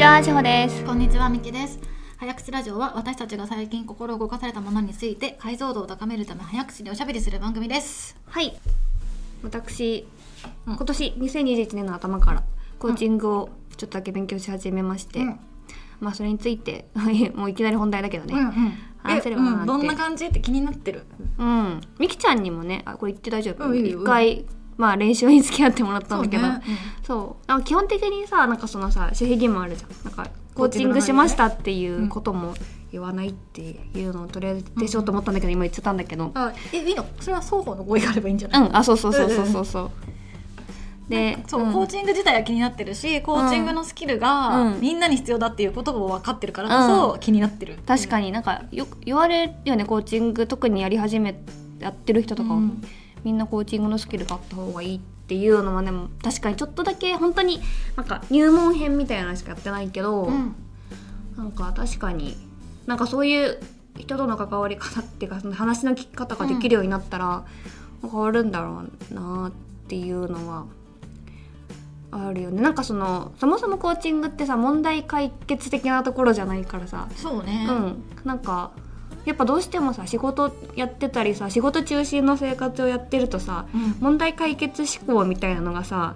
ちは、しほです。こんにちは、みきです。早口ラジオは私たちが最近心動かされたものについて解像度を高めるため早口でおしゃべりする番組です。はい。私、うん今年2021年の頭からコーチングをちょっとだけ勉強し始めまして、うんまあそれについて もういきなり本題だけどね。うんうん。話せればなどんな感じって気になってる？うん。みきちゃんにもね、あこれ言って大丈夫？うんいいよ一回まあ練習に付き合ってもらったんだけど、そうね。そう。なんか基本的にさなんかそのさ守秘義務あるじゃん。なんかコーチングしましたっていうことも言わないっていうのをとりあえずでしようと思ったんだけど、今言ってたんだけど。あ、え、いいの？それは双方の合意があればいいんじゃない？うんあそうそう。そうそうそうそう。でそう、ん。コーチング自体は気になってるしコーチングのスキルがうん。みんなに必要だっていうことも分かってるからこそ気になってる、確かに。なんかよく言われるよねコーチング特にやり始めやってる人とかは、うんみんなコーチングのスキルがあった方がいいっていうのはでも確かにちょっとだけ本当になんか入門編みたいなのしかやってないけど、うん。なんか確かになんかそういう人との関わり方っていうかその話の聞き方ができるようになったら変わるんだろうなっていうのはあるよね。なんかそのそもそもコーチングってさ問題解決的なところじゃないからさ。そうね、うん、なんかやっぱどうしてもさ仕事やってたりさ仕事中心の生活をやってるとさうん。問題解決思考みたいなのがさ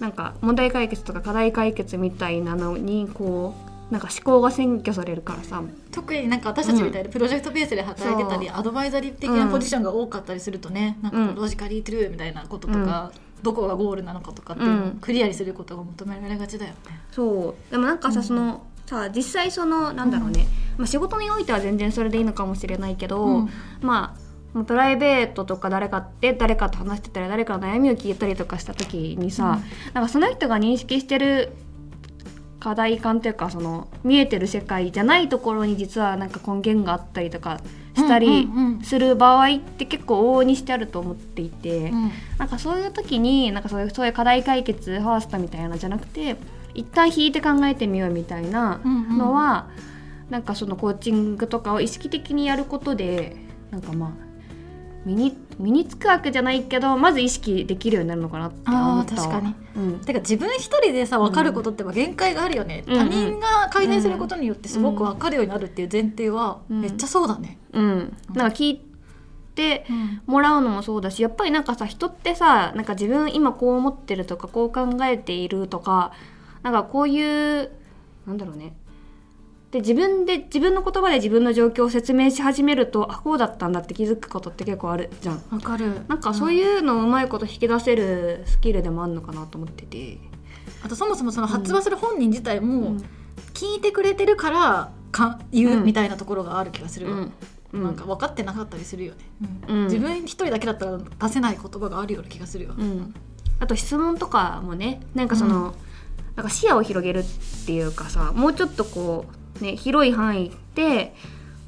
なんか問題解決とか課題解決みたいなのにこうなんか思考が占拠されるからさ。特になんか私たちみたいにプロジェクトベースで働いてたり、そアドバイザリー的なポジションが多かったりするとね、なんかこううんロジカリートゥルーみたいなこととか、どこがゴールなのかとかっていうのをうん。クリアにすることが求められがちだよね。そう。でもなんかさ、うん。そのさ実際そのなんだろうね、まあ、仕事においては全然それでいいのかもしれないけど、うん。まあプライベートとか誰かって誰かと話してたり誰かの悩みを聞いたりとかした時にさ、なんかその人が認識してる課題感というかその見えてる世界じゃないところに実はなんか根源があったりとかしたりうんうんうん。する場合って結構往々にしてあると思っていて、うん。なんかそういう時になんかそういうそういう課題解決ファーストみたいなのじゃなくて一旦引いて考えてみようみたいなのは、なんかそのコーチングとかを意識的にやることでなんかまあ身に身につくわけじゃないけどまず意識できるようになるのかなって思った確かに。うん、てか自分一人でさ分かることって限界があるよね、うん。他人が改善することによってすごく分かるようになるっていう前提はうん。めっちゃそうだね。うん、なんか聞いてもらうのもそうだしやっぱりなんかさ人ってさなんか自分今こう思ってるとかこう考えているとかなんかこういうなんだろうねで自分で自分の言葉で自分の状況を説明し始めるとあこうだったんだって気づくことって結構あるじゃん。わかる。なんかそうういうのをうまいこと引き出せるスキルでもあるのかなと思ってて、あとそもそもその発話する本人自体うもん。聞いてくれてるからか言ううん。みたいなところがある気がするわ、うん。うん。なんか分かってなかったりするよね、うん。自分一人だけだったら出せない言葉があるような気がするよ、うん、あと質問とかもねなんかその、なんか視野を広げるっていうかさもうちょっとこう、ね、広い範囲で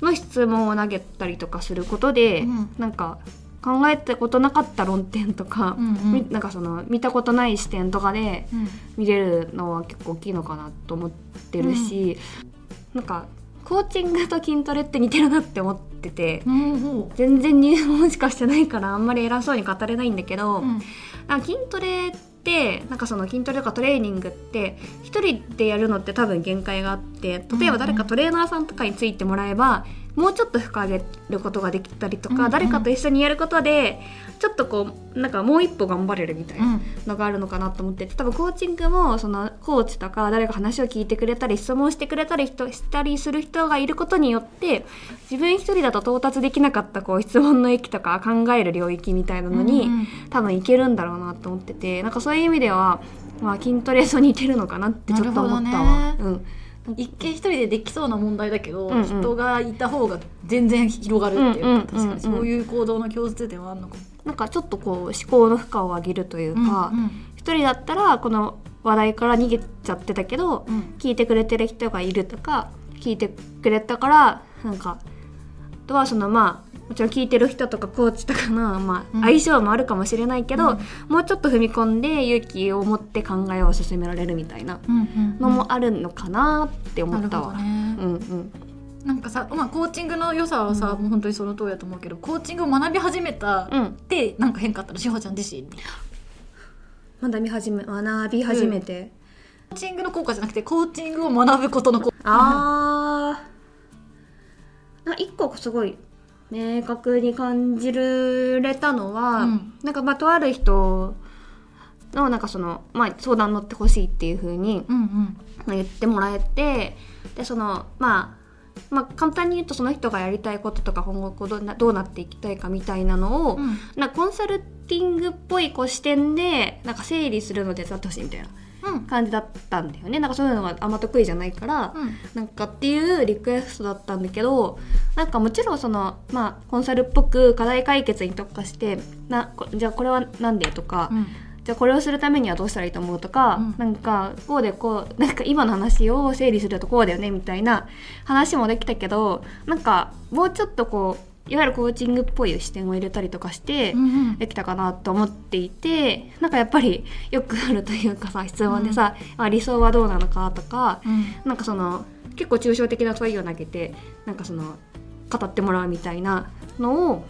の質問を投げたりとかすることで、うん。なんか考えたことなかった論点とか、うんうん。みなんかその見たことない視点とかでうん。見れるのは結構大きいのかなと思ってるし、なんかコーチングと筋トレって似てるなって思ってて。うんも全然入門しかしてないからあんまり偉そうに語れないんだけど、ううん。なんか筋トレってなんかその筋トレとかトレーニングって一人でやるのって多分限界があって例えば誰かトレーナーさんとかについてもらえば、もうちょっと深げることができたりとか、うんうん。誰かと一緒にやることでちょっとこうなんかもう一歩頑張れるみたいなのがあるのかなと思ってて多分コーチングもそのコーチとか誰か話を聞いてくれたり質問してくれたり人したりする人がいることによって自分一人だと到達できなかったこう質問の域とか考える領域みたいなのに、うんうん。多分いけるんだろうなと思っててなんかそういう意味では、まあ、筋トレと似てるのかなってちょっと思ったわ。なるほうん一見一人でできそうな問題だけど、うんうん。人がいた方が全然広がるっていうか、うんうん確かに。そういう行動の共通点はあるのかも。なんかちょっとこう思考の負荷を上げるというかうんうん。一、人だったらこの話題から逃げちゃってたけど、うん。聞いてくれてる人がいるとか聞いてくれたからなんかあとはそのまあもちろん聞いてる人とかコーチとかの、まうん。あ、相性もあるかもしれないけど、うん。もうちょっと踏み込んで勇気を持って考えを進められるみたいなのもあるのかなって思ったわ。なんかさ、まあ、コーチングの良さはさ、うん。もう本当にその通りだと思うけどコーチングを学び始めたうん。ってなんか変化あったの志保ちゃん自身に。学び始め学び始めて、コーチングの効果じゃなくてコーチングを学ぶことの効果。あー。なんか一個すごい明確に感じれたのは、うん。なんかまあとある人のなんかその、まあ、相談乗ってほしいっていう風にうんうん。言ってもらえてでそのまあまあ簡単に言うとその人がやりたいこととか今後こうどうなどうなっていきたいかみたいなのを、うん。なコンサルティングっぽいこう視点でなんか整理するの手伝ってほしいみたいな。うん感じだったんだよね。なんかそういうのがあんま得意じゃないから、うん。なんかっていうリクエストだったんだけどなんかもちろんそのまあコンサルっぽく課題解決に特化してなこじゃあこれはなんでとか、うん。じゃあこれをするためにはどうしたらいいと思うとか、うん。なんかこうでこうなんか今の話を整理するとこうだよねみたいな話もできたけどなんかもうちょっとこういわゆるコーチングっぽい視点を入れたりとかして、うんうん。できたかなと思っていてなんかやっぱりよくあるというかさ質問でさ、まあ、理想はどうなのかとかうん。なんかその結構抽象的な問いを投げてなんかその語ってもらうみたいなのを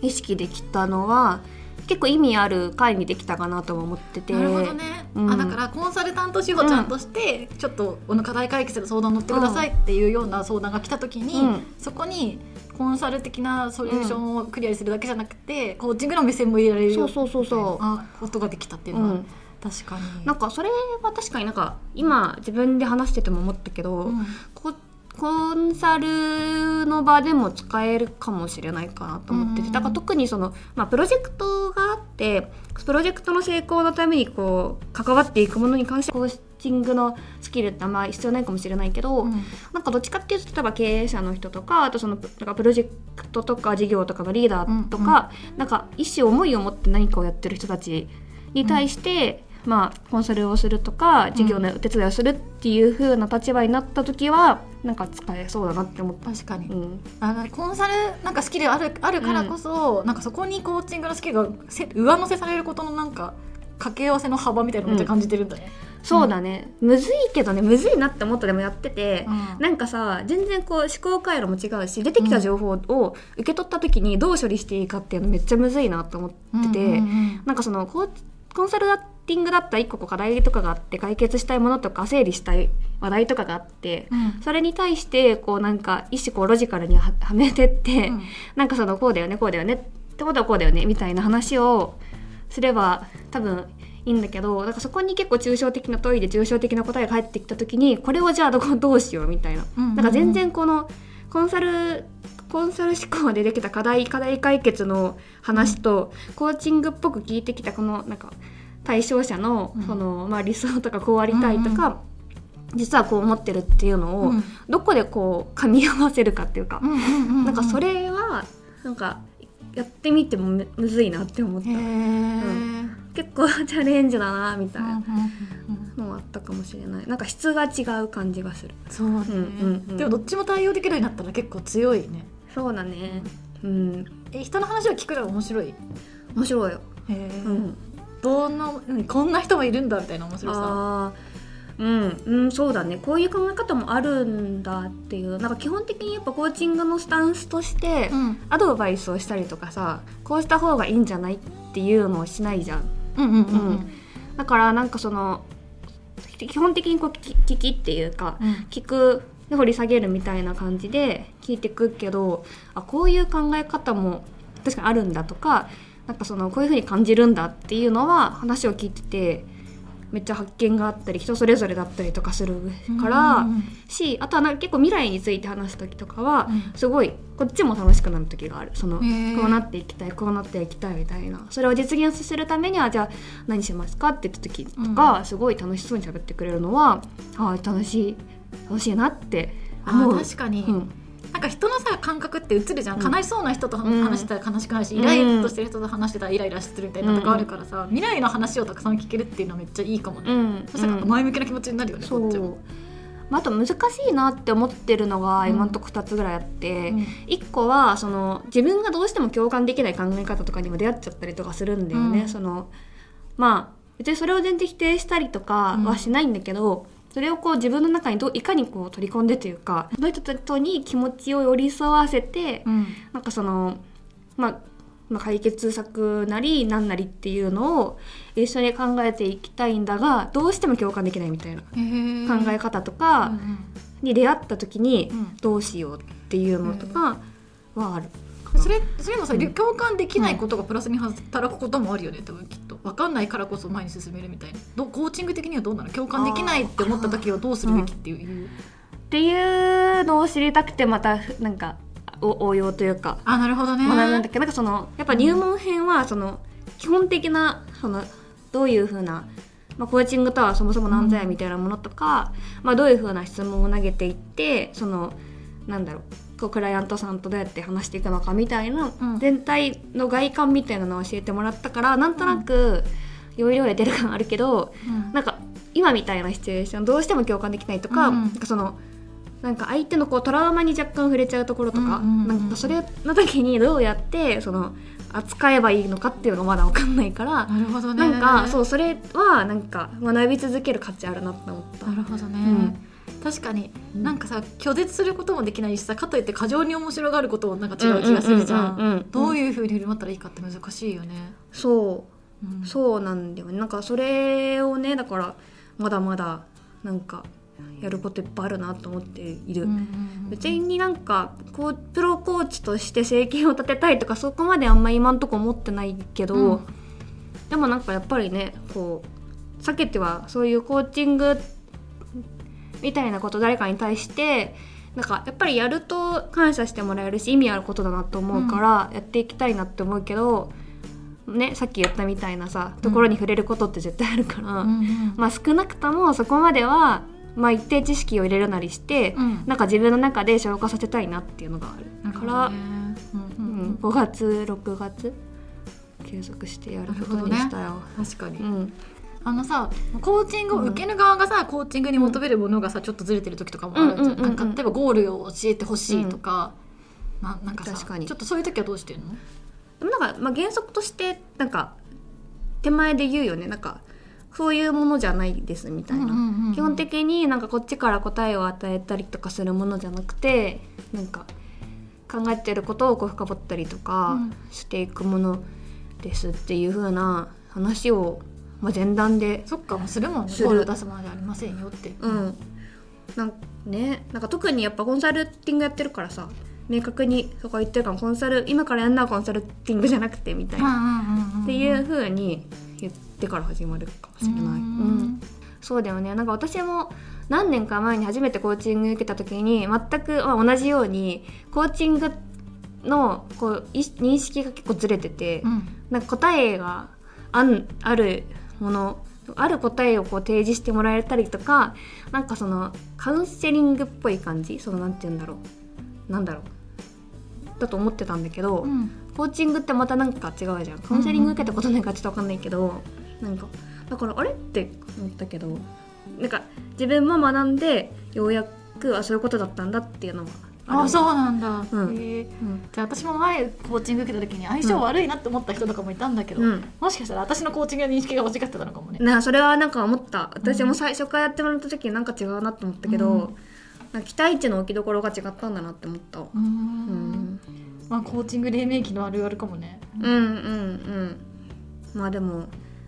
意識できたのは結構意味ある回にできたかなとも思ってて。なるほどね、うん。あだからコンサルタント志保ちゃんとして、ちょっとこの課題解決の相談乗ってくださいっていうような相談が来た時に、うん。そこにコンサル的なソリューションをクリアにするだけじゃなくて、コーチングの目線も入れられるそうそうそうそう。あことができたっていうのは、うん。確かに。なん。かそれは確かになんか今自分で話してても思ったけど、うん。こコンサルの場でも使えるかもしれないかなと思ってて、うん。だから特にその、まあ、プロジェクトがあってプロジェクトの成功のためにこう関わっていくものに関してコーチングのスキルってあんまり必要ないかもしれないけど、うん。なんかどっちかっていうと例えば経営者の人とかあとそのなんかプロジェクトとか事業とかのリーダーとか、なんか意思思いを持って何かをやってる人たちに対して、まあ、コンサルをするとか事業のお手伝いをするっていう風な立場になった時はなんか使えそうだなって思った。確かに、うん。あのコンサルなんかスキルあるあるからこそ、なんかそこにコーチングのスキルがせ上乗せされることのなんか掛け合わせの幅みたいなのめっちゃ感じてるんだね。そうだね、むずいけどね。むずいなって思ったでもやってて、うん。なんかさ全然こう思考回路も違うし出てきた情報を受け取った時にどう処理していいかっていうのめっちゃむずいなと思ってて、うんうんうん。なんかそのコーコンサルティングだったら一個課題とかがあって解決したいものとか整理したい話題とかがあって、うん。それに対してこうなんか一種こうロジカルにははめてって、うん。なんかそのこうだよねこうだよねってことはこうだよねみたいな話をすれば多分いいんだけどだからそこに結構抽象的な問いで抽象的な答えが返ってきた時にこれをじゃあどこどうしようみたいな、うんうんうん。なんか全然このコンサルコンサル思考でできた課題課題解決の話と、コーチングっぽく聞いてきたこのなんか対象者のうん。その、まあ、理想とかこうありたいとか、うん。実はこう思ってるっていうのを、うん。どこでこう噛み合わせるかっていうか、うんうんうんうん。なんかそれはなんかやってみてもむむずいなって思った。へえ、結構チャレンジだなみたいうんうんなうんうん。のはあったかもしれない。なんか質が違う感じがする。そうね、うんうんうん。でもどっちも対応できるようになったら結構強いね。そうだね。うん。え人の話を聞くのが面白い？へ面白いよ、え、うん、どんなうんこんな人もいるんだみたいな面白さうん、うん、そうだね。こういう考え方もあるんだっていう。なんか基本的にやっぱコーチングのスタンスとして、うん。アドバイスをしたりとかさこうした方がいいんじゃないっていうのをしないじゃん。うんうんうんうん。だからなんかその基本的にこう聞き聞きっていうかうん。聞くで掘り下げるみたいな感じで聞いてくけどあこういう考え方も確かにあるんだとかなんかそのこういうふうに感じるんだっていうのは話を聞いててめっちゃ発見があったり人それぞれだったりとかするから、しあとはなんか結構未来について話す時とかは、うん。すごいこっちも楽しくなる時がある。そのこうなっていきたいこうなっていきたいみたいな。それを実現させるためにはじゃあ何しますかって言った時とか、すごい楽しそうに喋ってくれるのはあ楽しい楽しいなってあ思う。ー確かに、うんなんか人のさ感覚って映るじゃん、うん悲しそうな人とうん話してたら悲しくないし、うん。イライラとしてる人と話してたらイライラしてるみたいなとこあるからさ、未来の話をたくさん聞けるっていうのはめっちゃいいかもね、うん。そしたらなんか前向きな気持ちになるよね、そう。こっちも。まあ、あと難しいなって思ってるのがうん今んとこ2つぐらいあって、うん。1個はその自分がどうしても共感できない考え方とかにも出会っちゃったりとかするんだよね。うん。そのまあ別にそれを全然否定したりとかはしないんだけど、それをこう自分の中にどういかにこう取り込んでというかその人とに気持ちを寄り添わせて、うん。なんかそのまあまあ、解決策なり何なりっていうのを一緒に考えていきたいんだがどうしても共感できないみたいな考え方とかに出会った時にどうしようっていうのとかはある。それそれもさ、うん、共感できないことがプラスに働くこともあるよね多分きっと分かんないからこそ前に進めるみたいな。どコーチング的にはどうなの？共感できないって思った時はどうするべきっていう。うん、っていうのを知りたくてまたなんか応用というか。あなるほどね。学ぶんだけ？どなんかそのやっぱ入門編はその基本的なそのどういうふうな、まあ、コーチングとはそもそも何ぞやみたいなものとか、うん、まあ、どういうふうな質問を投げていってそのなんだろうこうクライアントさんとどうやって話していくのかみたいな、うん、全体の外観みたいなのを教えてもらったからなんとなく要領で出る感あるけど、うん、なんか今みたいなシチュエーションどうしても共感できないとか,、なんかそのなんか相手のこうトラウマに若干触れちゃうところとか、なんかそれの時にどうやってその扱えばいいのかっていうのがまだ分かんないからなるほど、ね、なんかそうそれはなんか学び続ける価値あるなって思った。なるほどね、うん確かに、なんかさ拒絶することもできないしさかといって過剰に面白がることもなんか違う気がするじゃん。どういうふうに振る舞ったらいいかって難しいよね。そう、うん、そうなんだよね。なんかそれをねだからまだまだなんかやることいっぱいあるなと思っている、別になんかこうプロコーチとして生計を立てたいとかそこまであんま今んとこ思ってないけど、うん、でもなんかやっぱりねこう避けてはそういうコーチングみたいなこと誰かに対してなんかやっぱりやると感謝してもらえるし意味あることだなと思うからやっていきたいなって思うけど、ね、さっき言ったみたいなさところに触れることって絶対あるから、うん、まあ少なくともそこまでは、まあ、一定知識を入れるなりして、うん、なんか自分の中で消化させたいなっていうのがあるから、ね。うん、5月6月継続してやることにしたよ。ね、確かに、うんあのさコーチングを受ける側がさ、うん、コーチングに求めるものがさちょっとずれてる時とかもあるじゃん,、なんか例えばゴールを教えてほしいとか、うん、ななんかさちょっとそういう時はどうしてるの？でもなんか、まあ、原則としてなんか手前で言うよね。なんかそういうものじゃないですみたいな、基本的になんかこっちから答えを与えたりとかするものじゃなくてなんか考えてることをこう深掘ったりとかしていくものですっていう風な話をまあ、前段でそっかもうするもんね。声を出すまでありませんよって。うん。なんね。なんか特にやっぱコンサルティングやってるからさ明確にそこ言ってるからコンサル今からやんなコンサルティングじゃなくてみたいな。っていうふうに言ってから始まるかもしれない。うん、そうだよね。なんか私も何年か前に初めてコーチング受けた時に全く、まあ、同じようにコーチングのこう認識が結構ずれてて、うん、なんか答えがあんあるものある答えをこう提示してもらえたりとかなんかそのカウンセリングっぽい感じそのなんて言うんだろう。なんだろう。だと思ってたんだけど、うん、コーチングってまたなんか違うじゃん。カウンセリング受けたことないからちょっと分かんないけど、うん、なんかだからあれって思ったけどなんか自分も学んでようやくあそういうことだったんだっていうのはあそうなんだ、うん、へえ、じゃあ私も前コーチング受けた時に相性悪いなって思った人とかもいたんだけど、うん、もしかしたら私のコーチングの認識が間違ってたのかもね。なそれはなんか思った。私も最初からやってもらった時になんか違うなと思ったけど、うん、期待値の置きどころが違ったんだなって思った。うん、まあコーチング黎明期のあるあるかもね。うんうんうん。まあでも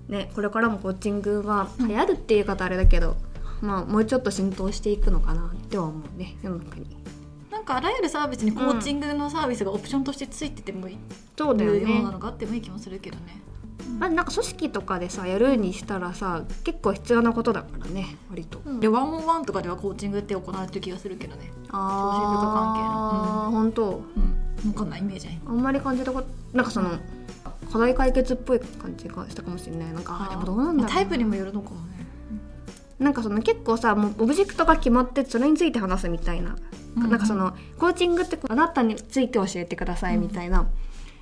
ねこれからもコーチングが流行るっていう方あれだけど、まあもうちょっと浸透していくのかなっては思うね世の中に。かあらゆるサービスにコーチングのサービスがオプションとしてついててもいい、そうだよね。ようなのがあってもいい気もするけどね。まあ、なんか組織とかでさやるにしたらさ結構必要なことだからね割と、うん、でワンオンワンとかではコーチングって行われてる気がするけどね。ああうん、本当。うん。分かんないイメージあんまり感じたことなんかその課題解決っぽい感じがしたかもしれない。なんかでもどうなんだろうタイプにもよるのかもね。なんかその結構さもうオブジェクトが決まってそれについて話すみたいな、うんうん、なんかそのコーチングってあなたについて教えてくださいみたいな、うん、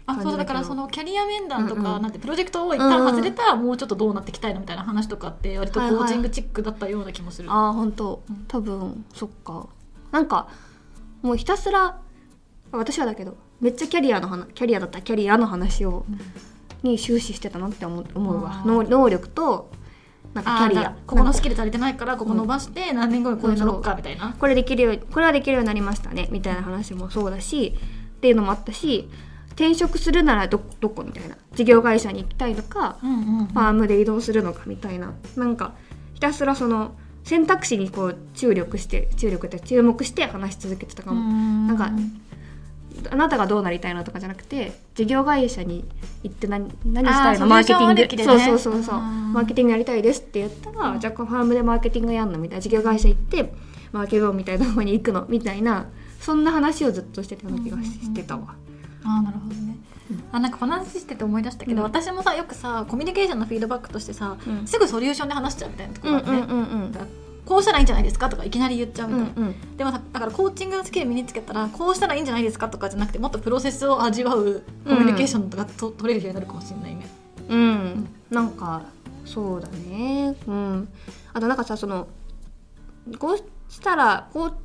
あそうだからそのキャリア面談とか、うんうん、なんてプロジェクトを一旦外れたらもうちょっとどうなっていきたいのみたいな話とかって割とコーチングチックだったような気もする、はいはい、あ本当。多分そっか。なんかもうひたすら私はだけどめっちゃキャリアの話キャリアだったらキャリアの話を、に終始してたなって思うわ。能力となんかキャリア。ここのスキル足りてないからここ伸ばして何年後にこれ乗ろっかみたいな、これできるよこれはできるようになりましたねみたいな話もそうだしっていうのもあったし転職するならどどこみたいな。事業会社に行きたいのか、うんうんうん。ファームで移動するのかみたいな。なんかひたすらその選択肢にこう注力して注力って注目して話し続けてたかも、なんかあなたがどうなりたいのとかじゃなくて事業会社に行って何何したいの？マーケティング、ソリューション歴でね。そうそうそうそう。うんマーケティングやりたいですって言ったら、じゃあファームでマーケティングやんのみたいな事業会社行ってマーケロンみたいなところに行くのみたいなそんな話をずっとしてたような気がしてたわ。あーなるほどね。あなんか話してて思い出したけど、うん。私もさよくさコミュニケーションのフィードバックとしてさ、うん。すぐソリューションで話しちゃうみたいなところがね、うんうんうんうんこうしたらいいんじゃないですかとかいきなり言っちゃうみたいな、うんうん。でもさだからコーチングのスキル身につけたらこうしたらいいんじゃないですかとかじゃなくてもっとプロセスを味わうコミュニケーションとかと、取れるようになるかもしれないね。うん、なんかそうだね。うん。あとなんかさそのこうしたらコン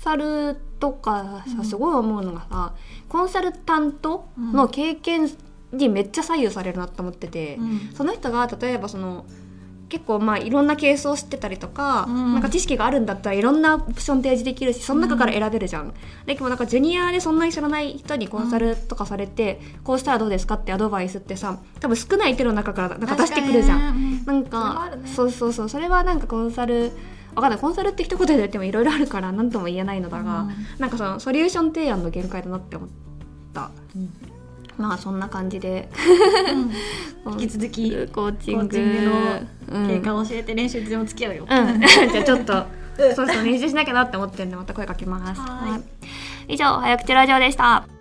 サルとかうんさすごい思うのがさ、コンサルタントの経験にめっちゃ左右されるなと思ってて、うん。その人が例えばその結構まあいろんなケースを知ってたりとか、うん。なんか知識があるんだったらいろんなオプション提示できるしその中から選べるじゃん。でもなんかジュニアでそんなに知らない人にコンサルとかされて、こうしたらどうですかってアドバイスってさ多分少ない手の中からなんか出してくるじゃん。んなんかるね。そうそうそう。それはなんかコンサルわかんない。コンサルって一言で言ってもいろいろあるから何とも言えないのだが、うん。なんかそのソリューション提案の限界だなって思った。まあそんな感じで引き続きコーチングのうん経過を教えて練習でも付き合うよ。うん、じゃあちょっとそうそう練習しなきゃなって思ってるんでまた声かけます。はい以上早口ラジオでした。